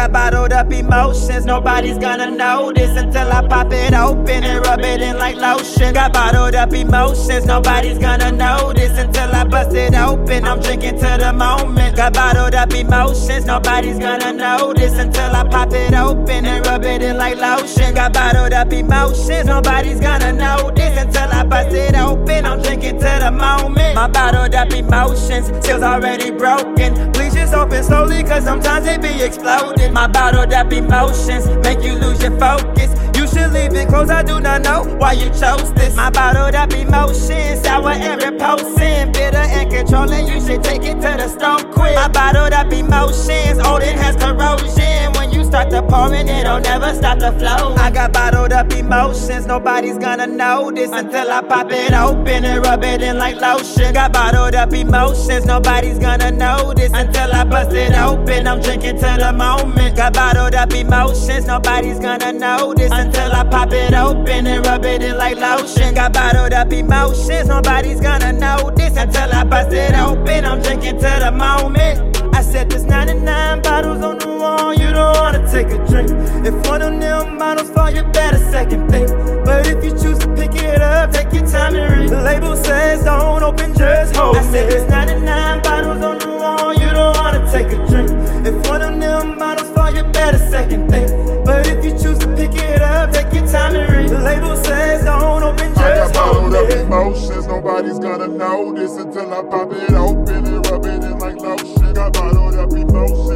got bottled up emotions. Nobody's gonna notice until I pop it open and rub it in like lotion. Got bottled up emotions. Nobody's gonna notice I'm drinking to the moment. Got bottled up emotions. Nobody's gonna notice until I pop it open and rub it in like lotion. Got bottled up emotions. Nobody's gonna notice until I bust it open. I'm drinking to the moment. My bottled up emotions. Seals already broken. Please just open slowly, cause sometimes it be exploding. My bottled up emotions make you lose your focus. Should leave it closed, I do not know why you chose this. My bottled up emotions, sour and repulsing, bitter and controlling. You should take it to the stove quick. My bottled up emotions, old it has corrosion. To pouring, it'll never stop the flow. I got bottled up emotions, nobody's gonna notice until I pop it open and rub it in like lotion. Got bottled up emotions, nobody's gonna notice until I bust it open. I'm drinking to the moment. Got bottled up emotions, nobody's gonna notice until I pop it open and rub it in like lotion. Got bottled up emotions, nobody's gonna notice until I bust it open. I'm drinking to the moment. I said there's 99 bottles on if one of them models fall, you better second think. But if you choose to pick it up, take your time and read. The label says don't open, just hold it. I said there's 99 bottles on the wall, you don't wanna take a drink. If one of them models fall, you better second think. But if you choose to pick it up, take your time and read. The label says don't open, just hold it. I got bottled up Emotions, nobody's gonna notice until I pop it open and rub it in like lotion. Got bottled up emotions.